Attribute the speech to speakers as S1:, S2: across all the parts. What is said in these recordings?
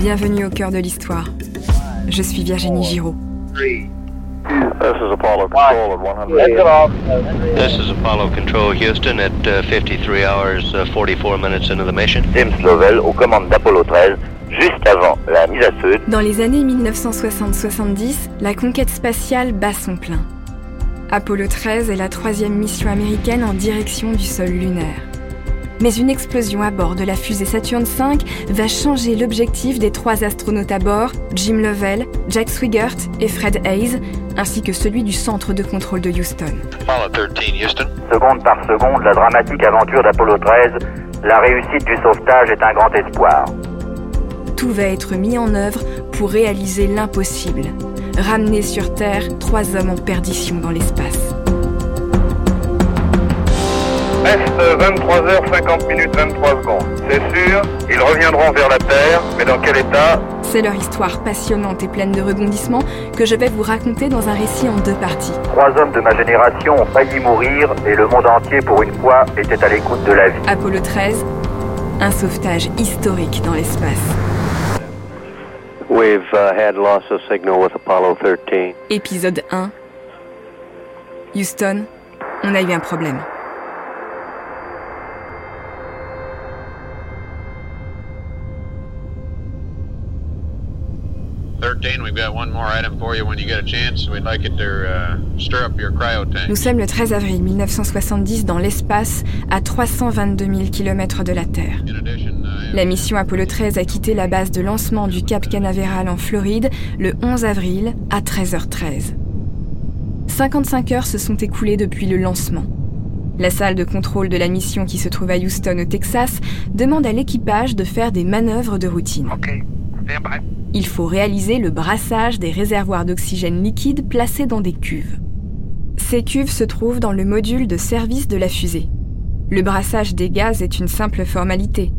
S1: Bienvenue au cœur de l'histoire. Je suis Virginie Giraud.
S2: This is Apollo Control at 100.
S3: This is Apollo Control Houston at uh, 53 hours uh, 44 minutes into the mission.
S4: James Lovell aux commandes d'Apollo 13, juste avant la mise à feu.
S1: Dans les années 1960-70, la conquête spatiale bat son plein. Apollo 13 est la troisième mission américaine en direction du sol lunaire. Mais une explosion à bord de la fusée Saturn V va changer l'objectif des trois astronautes à bord, Jim Lovell, Jack Swigert et Fred Hayes, ainsi que celui du centre de contrôle de Houston.
S3: Apollo 13 Houston.
S4: Seconde par seconde, la dramatique aventure d'Apollo 13, la réussite du sauvetage est un grand espoir.
S1: Tout va être mis en œuvre pour réaliser l'impossible. Ramener sur Terre trois hommes en perdition dans l'espace.
S2: Reste 23h50 minutes 23 secondes. C'est sûr, ils reviendront vers la Terre, mais dans quel état?
S1: C'est leur histoire passionnante et pleine de rebondissements que je vais vous raconter dans un récit en deux parties.
S4: Trois hommes de ma génération ont failli mourir et le monde entier, pour une fois, était à l'écoute de la vie.
S1: Apollo 13, un sauvetage historique dans l'espace.
S3: We've uh, had loss of signal with Apollo 13.
S1: Épisode 1. Houston, on a eu un problème. Nous sommes le 13 avril 1970 dans l'espace, à 322 000 km de la Terre.
S5: Uh,
S1: La mission Apollo 13 a quitté la base de lancement du Cap Canaveral en Floride le 11 avril à 13h13. 55 heures se sont écoulées depuis le lancement. La salle de contrôle de la mission qui se trouve à Houston au Texas demande à l'équipage de faire des manœuvres de routine.
S2: Okay, stand by.
S1: Il faut réaliser le brassage des réservoirs d'oxygène liquide placés dans des cuves. Ces cuves se trouvent dans le module de service de la fusée. Le brassage des gaz est une simple formalité.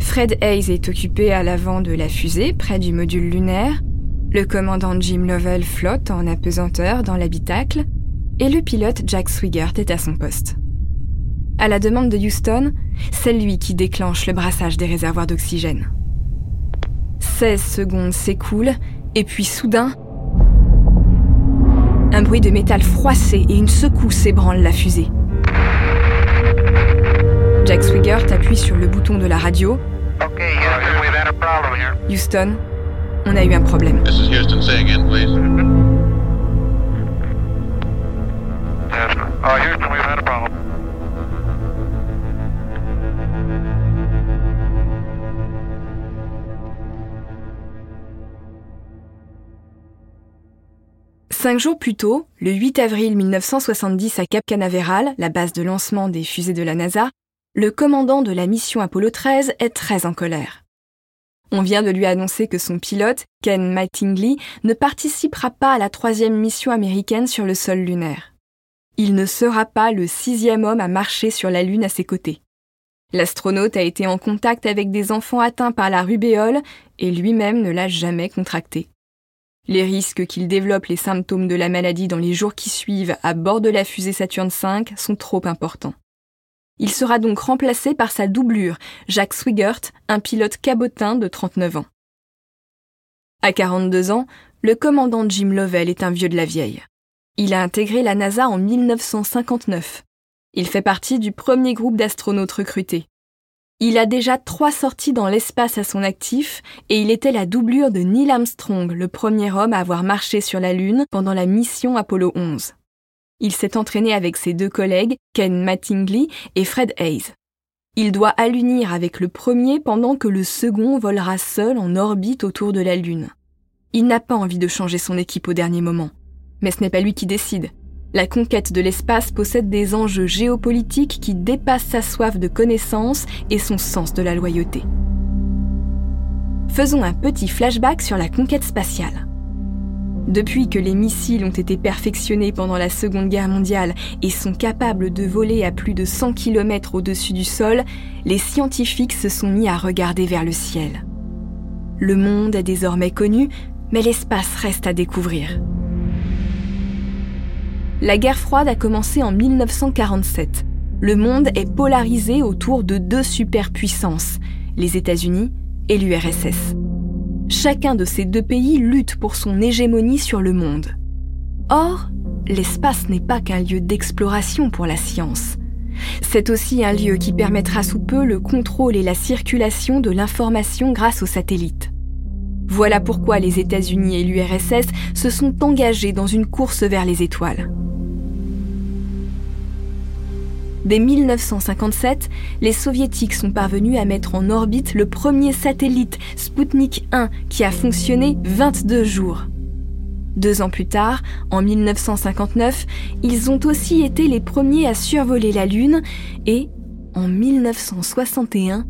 S1: Fred Hayes est occupé à l'avant de la fusée, près du module lunaire. Le commandant Jim Lovell flotte en apesanteur dans l'habitacle. Et le pilote Jack Swigert est à son poste. À la demande de Houston, c'est lui qui déclenche le brassage des réservoirs d'oxygène. 16 secondes s'écoulent, et puis soudain, un bruit de métal froissé et une secousse ébranle la fusée. Jack Swigert appuie sur le bouton de la radio.
S2: Okay, Houston, we've had a problem here.
S1: Houston, on a eu un problème.
S5: this is Houston.
S1: Cinq jours plus tôt, le 8 avril 1970 à Cap Canaveral, la base de lancement des fusées de la NASA, le commandant de la mission Apollo 13 est très en colère. On vient de lui annoncer que son pilote, Ken Mattingly, ne participera pas à la troisième mission américaine sur le sol lunaire. Il ne sera pas le sixième homme à marcher sur la Lune à ses côtés. L'astronaute a été en contact avec des enfants atteints par la rubéole et lui-même ne l'a jamais contractée. Les risques qu'il développe les symptômes de la maladie dans les jours qui suivent à bord de la fusée Saturn V sont trop importants. Il sera donc remplacé par sa doublure, Jack Swigert, un pilote cabotin de 39 ans. À 42 ans, le commandant Jim Lovell est un vieux de la vieille. Il a intégré la NASA en 1959. Il fait partie du premier groupe d'astronautes recrutés. Il a déjà trois sorties dans l'espace à son actif et il était la doublure de Neil Armstrong, le premier homme à avoir marché sur la Lune pendant la mission Apollo 11. Il s'est entraîné avec ses deux collègues, Ken Mattingly et Fred Hayes. Il doit allunir avec le premier pendant que le second volera seul en orbite autour de la Lune. Il n'a pas envie de changer son équipe au dernier moment. Mais ce n'est pas lui qui décide. La conquête de l'espace possède des enjeux géopolitiques qui dépassent sa soif de connaissance et son sens de la loyauté. Faisons un petit flashback sur la conquête spatiale. Depuis que les missiles ont été perfectionnés pendant la Seconde Guerre mondiale et sont capables de voler à plus de 100 km au-dessus du sol, les scientifiques se sont mis à regarder vers le ciel. Le monde est désormais connu, mais l'espace reste à découvrir. La guerre froide a commencé en 1947. Le monde est polarisé autour de deux superpuissances, les États-Unis et l'URSS. Chacun de ces deux pays lutte pour son hégémonie sur le monde. Or, l'espace n'est pas qu'un lieu d'exploration pour la science. C'est aussi un lieu qui permettra sous peu le contrôle et la circulation de l'information grâce aux satellites. Voilà pourquoi les États-Unis et l'URSS se sont engagés dans une course vers les étoiles. Dès 1957, les soviétiques sont parvenus à mettre en orbite le premier satellite Sputnik 1 qui a fonctionné 22 jours. Deux ans plus tard, en 1959, ils ont aussi été les premiers à survoler la Lune et, en 1961,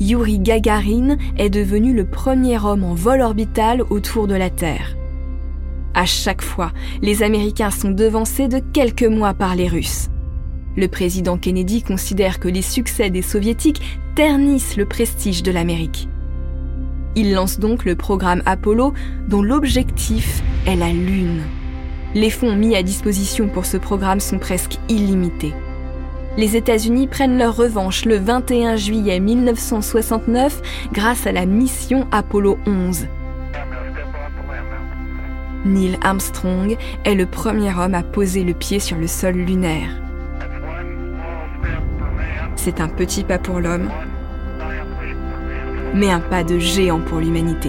S1: Yuri Gagarin est devenu le premier homme en vol orbital autour de la Terre. À chaque fois, les Américains sont devancés de quelques mois par les Russes. Le président Kennedy considère que les succès des soviétiques ternissent le prestige de l'Amérique. Il lance donc le programme Apollo dont l'objectif est la Lune. Les fonds mis à disposition pour ce programme sont presque illimités. Les États-Unis prennent leur revanche le 21 juillet 1969 grâce à la mission Apollo 11. Neil Armstrong est le premier homme à poser le pied sur le sol lunaire. C'est un petit pas pour l'homme, mais un pas de géant pour l'humanité.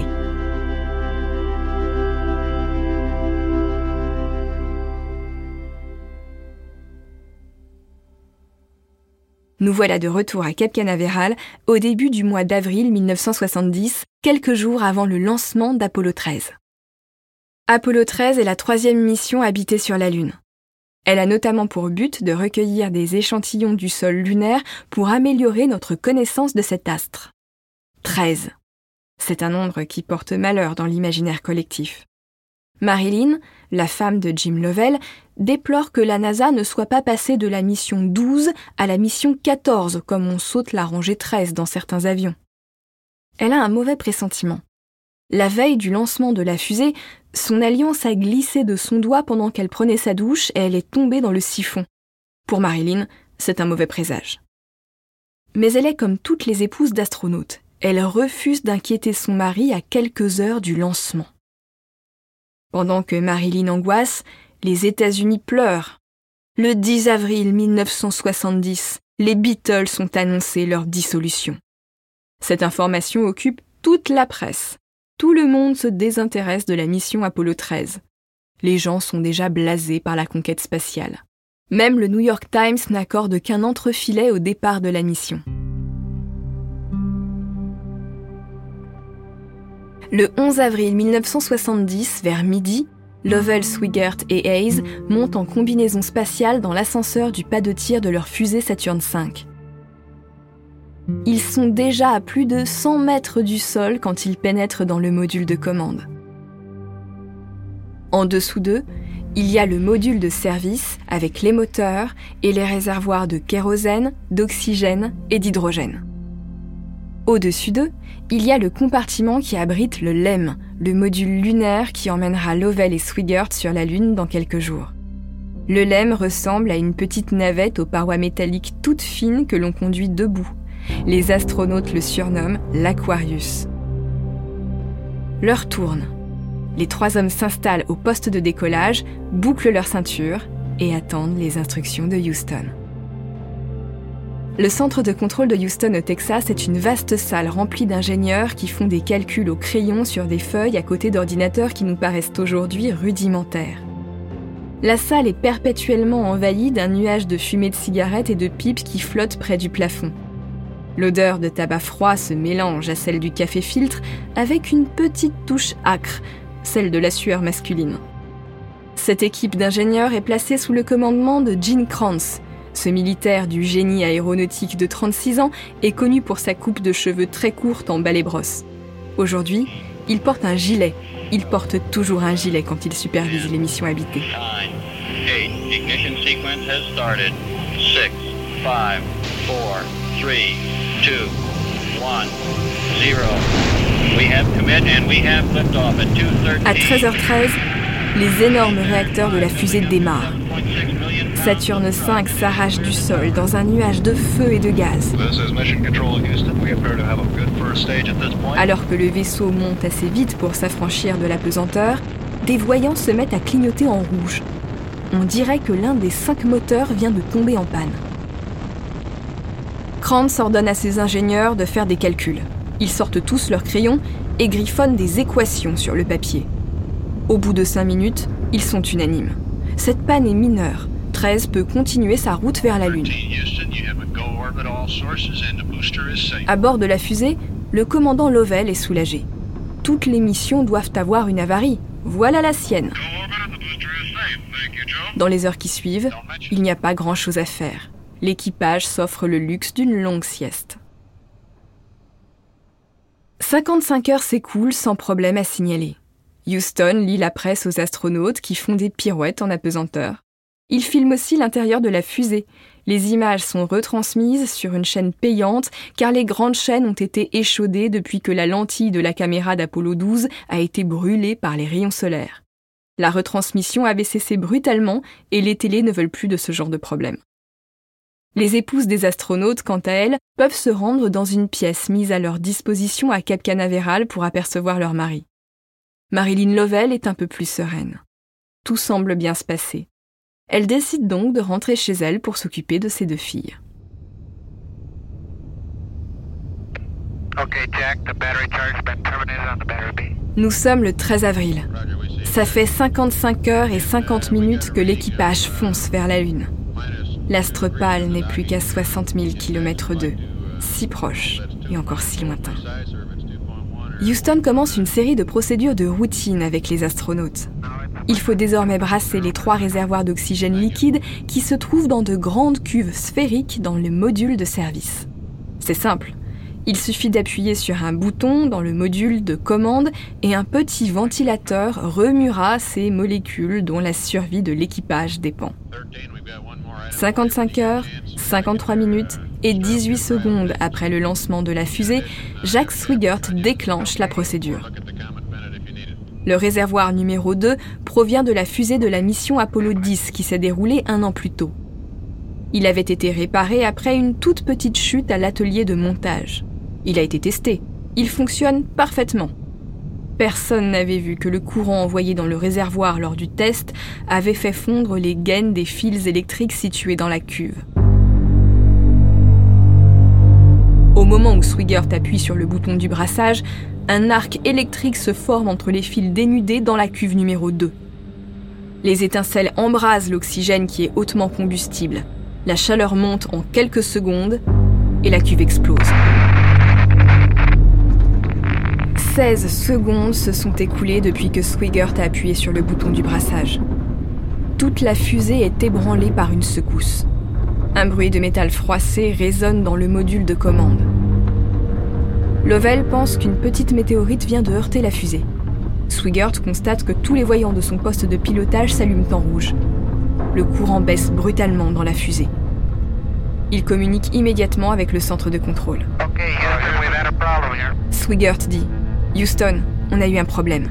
S1: Nous voilà de retour à Cap Canaveral au début du mois d'avril 1970, quelques jours avant le lancement d'Apollo 13. Apollo 13 est la troisième mission habitée sur la Lune. Elle a notamment pour but de recueillir des échantillons du sol lunaire pour améliorer notre connaissance de cet astre. 13. C'est un nombre qui porte malheur dans l'imaginaire collectif. Marilyn, la femme de Jim Lovell, déplore que la NASA ne soit pas passée de la mission 12 à la mission 14 comme on saute la rangée 13 dans certains avions. Elle a un mauvais pressentiment. La veille du lancement de la fusée, son alliance a glissé de son doigt pendant qu'elle prenait sa douche et elle est tombée dans le siphon. Pour Marilyn, c'est un mauvais présage. Mais elle est comme toutes les épouses d'astronautes. Elle refuse d'inquiéter son mari à quelques heures du lancement. Pendant que Marilyn angoisse, les États-Unis pleurent. Le 10 avril 1970, les Beatles ont annoncé leur dissolution. Cette information occupe toute la presse. Tout le monde se désintéresse de la mission Apollo 13. Les gens sont déjà blasés par la conquête spatiale. Même le New York Times n'accorde qu'un entrefilet au départ de la mission. Le 11 avril 1970, vers midi, Lovell, Swigert et Hayes montent en combinaison spatiale dans l'ascenseur du pas de tir de leur fusée Saturn V. Ils sont déjà à plus de 100 mètres du sol quand ils pénètrent dans le module de commande. En dessous d'eux, il y a le module de service avec les moteurs et les réservoirs de kérosène, d'oxygène et d'hydrogène. Au-dessus d'eux, il y a le compartiment qui abrite le LEM, le module lunaire qui emmènera Lovell et Swigert sur la Lune dans quelques jours. Le LEM ressemble à une petite navette aux parois métalliques toutes fines que l'on conduit debout. Les astronautes le surnomment l'Aquarius. L'heure tourne. Les trois hommes s'installent au poste de décollage, bouclent leur ceinture et attendent les instructions de Houston. Le centre de contrôle de Houston au Texas est une vaste salle remplie d'ingénieurs qui font des calculs au crayon sur des feuilles à côté d'ordinateurs qui nous paraissent aujourd'hui rudimentaires. La salle est perpétuellement envahie d'un nuage de fumée de cigarettes et de pipes qui flottent près du plafond. L'odeur de tabac froid se mélange à celle du café filtre avec une petite touche acre, celle de la sueur masculine. Cette équipe d'ingénieurs est placée sous le commandement de Gene Kranz, ce militaire du génie aéronautique de 36 ans est connu pour sa coupe de cheveux très courte en balai brosse. Aujourd'hui, il porte un gilet. Il porte toujours un gilet quand il supervise les missions habitées. À 13h13, les énormes réacteurs de la fusée démarrent. Saturne V s'arrache du sol dans un nuage de feu et de gaz. Alors que le vaisseau monte assez vite pour s'affranchir de la pesanteur, des voyants se mettent à clignoter en rouge. On dirait que l'un des cinq moteurs vient de tomber en panne. Krantz ordonne à ses ingénieurs de faire des calculs. Ils sortent tous leurs crayons et griffonnent des équations sur le papier. Au bout de cinq minutes, ils sont unanimes. Cette panne est mineure. 13 peut continuer sa route vers la Lune. À bord de la fusée, le commandant Lovell est soulagé. Toutes les missions doivent avoir une avarie. Voilà la sienne. Dans les heures qui suivent, il n'y a pas grand-chose à faire. L'équipage s'offre le luxe d'une longue sieste. 55 heures s'écoulent sans problème à signaler. Houston lit la presse aux astronautes qui font des pirouettes en apesanteur. Il filme aussi l'intérieur de la fusée. Les images sont retransmises sur une chaîne payante car les grandes chaînes ont été échaudées depuis que la lentille de la caméra d'Apollo 12 a été brûlée par les rayons solaires. La retransmission avait cessé brutalement et les télés ne veulent plus de ce genre de problème. Les épouses des astronautes, quant à elles, peuvent se rendre dans une pièce mise à leur disposition à Cap Canaveral pour apercevoir leur mari. Marilyn Lovell est un peu plus sereine. Tout semble bien se passer. Elle décide donc de rentrer chez elle pour s'occuper de ses deux filles. Nous sommes le 13 avril. Ça fait 55 heures et 50 minutes que l'équipage fonce vers la Lune. L'astre pâle n'est plus qu'à 60 000 km d'eux, si proche et encore si lointain. Houston commence une série de procédures de routine avec les astronautes. Il faut désormais brasser les trois réservoirs d'oxygène liquide qui se trouvent dans de grandes cuves sphériques dans le module de service. C'est simple. Il suffit d'appuyer sur un bouton dans le module de commande et un petit ventilateur remuera ces molécules dont la survie de l'équipage dépend. 55 heures, 53 minutes et 18 secondes après le lancement de la fusée, Jacques Swigert déclenche la procédure. Le réservoir numéro 2 provient de la fusée de la mission Apollo 10 qui s'est déroulée un an plus tôt. Il avait été réparé après une toute petite chute à l'atelier de montage. Il a été testé. Il fonctionne parfaitement. Personne n'avait vu que le courant envoyé dans le réservoir lors du test avait fait fondre les gaines des fils électriques situés dans la cuve. Au moment où Swigert appuie sur le bouton du brassage, un arc électrique se forme entre les fils dénudés dans la cuve numéro 2. Les étincelles embrasent l'oxygène qui est hautement combustible. La chaleur monte en quelques secondes et la cuve explose. 16 secondes se sont écoulées depuis que Swigert a appuyé sur le bouton du brassage. Toute la fusée est ébranlée par une secousse. Un bruit de métal froissé résonne dans le module de commande. Lovell pense qu'une petite météorite vient de heurter la fusée. Swigert constate que tous les voyants de son poste de pilotage s'allument en rouge. Le courant baisse brutalement dans la fusée. Il communique immédiatement avec le centre de contrôle. Swigert dit Houston, on a eu un problème.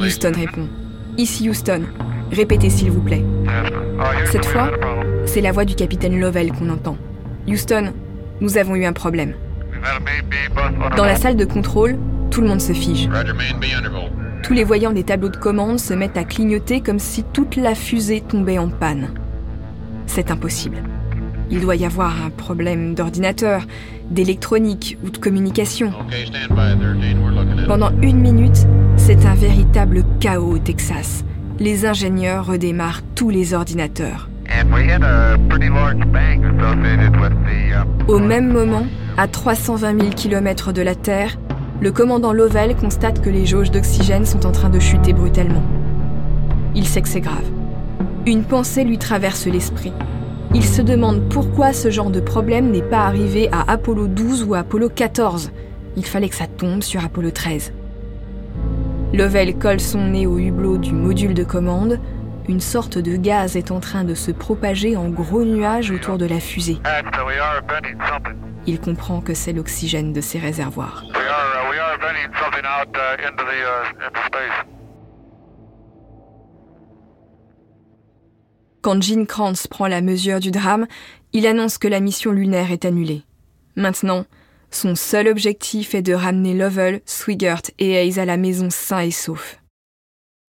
S1: Houston répond Ici Houston, répétez s'il vous plaît. Cette fois, c'est la voix du capitaine Lovell qu'on entend. Houston, nous avons eu un problème. Dans la salle de contrôle, tout le monde se fige. Tous les voyants des tableaux de commande se mettent à clignoter comme si toute la fusée tombait en panne. C'est impossible. Il doit y avoir un problème d'ordinateur, d'électronique ou de communication. Pendant une minute, c'est un véritable chaos au Texas. Les ingénieurs redémarrent tous les ordinateurs. Au même moment, à 320 000 km de la Terre, le commandant Lovell constate que les jauges d'oxygène sont en train de chuter brutalement. Il sait que c'est grave. Une pensée lui traverse l'esprit. Il se demande pourquoi ce genre de problème n'est pas arrivé à Apollo 12 ou Apollo 14. Il fallait que ça tombe sur Apollo 13. Lovell colle son nez au hublot du module de commande. Une sorte de gaz est en train de se propager en gros nuages autour de la fusée. Il comprend que c'est l'oxygène de ses réservoirs. Quand Gene Kranz prend la mesure du drame, il annonce que la mission lunaire est annulée. Maintenant, son seul objectif est de ramener Lovell, Swigert et Hayes à la maison sains et saufs.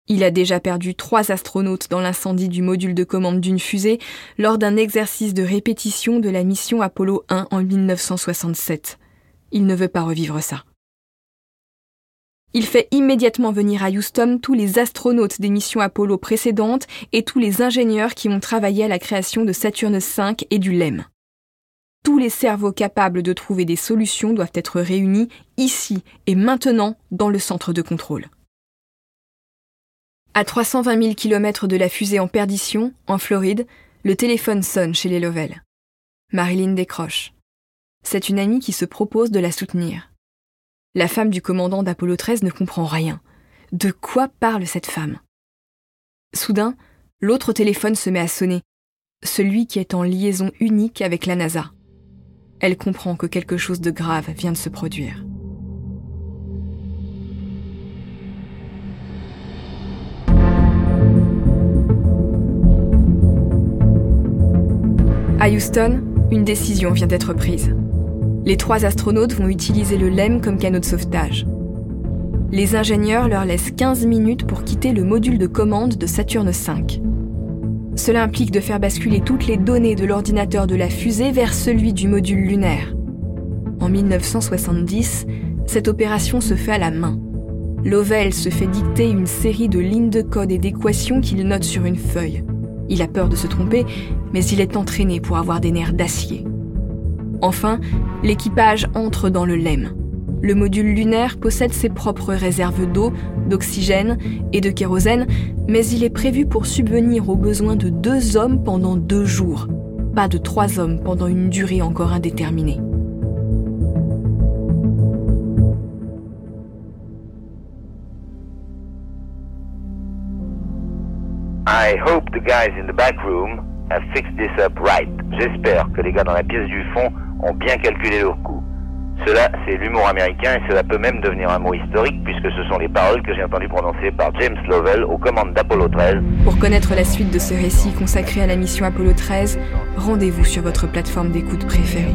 S1: Il a déjà perdu trois astronautes dans l'incendie du module de commande d'une fusée lors d'un exercice de répétition de la mission Apollo 1 en 1967. Il ne veut pas revivre ça. Il fait immédiatement venir à Houston tous les astronautes des missions Apollo précédentes et tous les ingénieurs qui ont travaillé à la création de Saturne V et du LEM. Tous les cerveaux capables de trouver des solutions doivent être réunis ici et maintenant dans le centre de contrôle. À 320 000 km de la fusée en perdition, en Floride, le téléphone sonne chez les Lovell. Marilyn décroche. C'est une amie qui se propose de la soutenir. La femme du commandant d'Apollo 13 ne comprend rien. De quoi parle cette femme? Soudain, l'autre téléphone se met à sonner, celui qui est en liaison unique avec la NASA. Elle comprend que quelque chose de grave vient de se produire. À Houston, une décision vient d'être prise. Les trois astronautes vont utiliser le LEM comme canot de sauvetage. Les ingénieurs leur laissent 15 minutes pour quitter le module de commande de Saturne V. Cela implique de faire basculer toutes les données de l'ordinateur de la fusée vers celui du module lunaire. En 1970, cette opération se fait à la main. Lovell se fait dicter une série de lignes de code et d'équations qu'il note sur une feuille. Il a peur de se tromper, mais il est entraîné pour avoir des nerfs d'acier. Enfin, l'équipage entre dans le LEM. Le module lunaire possède ses propres réserves d'eau, d'oxygène et de kérosène, mais il est prévu pour subvenir aux besoins de deux hommes pendant deux jours, pas de trois hommes pendant une durée encore indéterminée.
S4: I hope the guys in the back room J'espère que les gars dans la pièce du fond ont bien calculé leur coût. Cela, c'est l'humour américain et cela peut même devenir un mot historique puisque ce sont les paroles que j'ai entendues prononcer par James Lovell aux commandes d'Apollo 13.
S1: Pour connaître la suite de ce récit consacré à la mission Apollo 13, rendez-vous sur votre plateforme d'écoute préférée.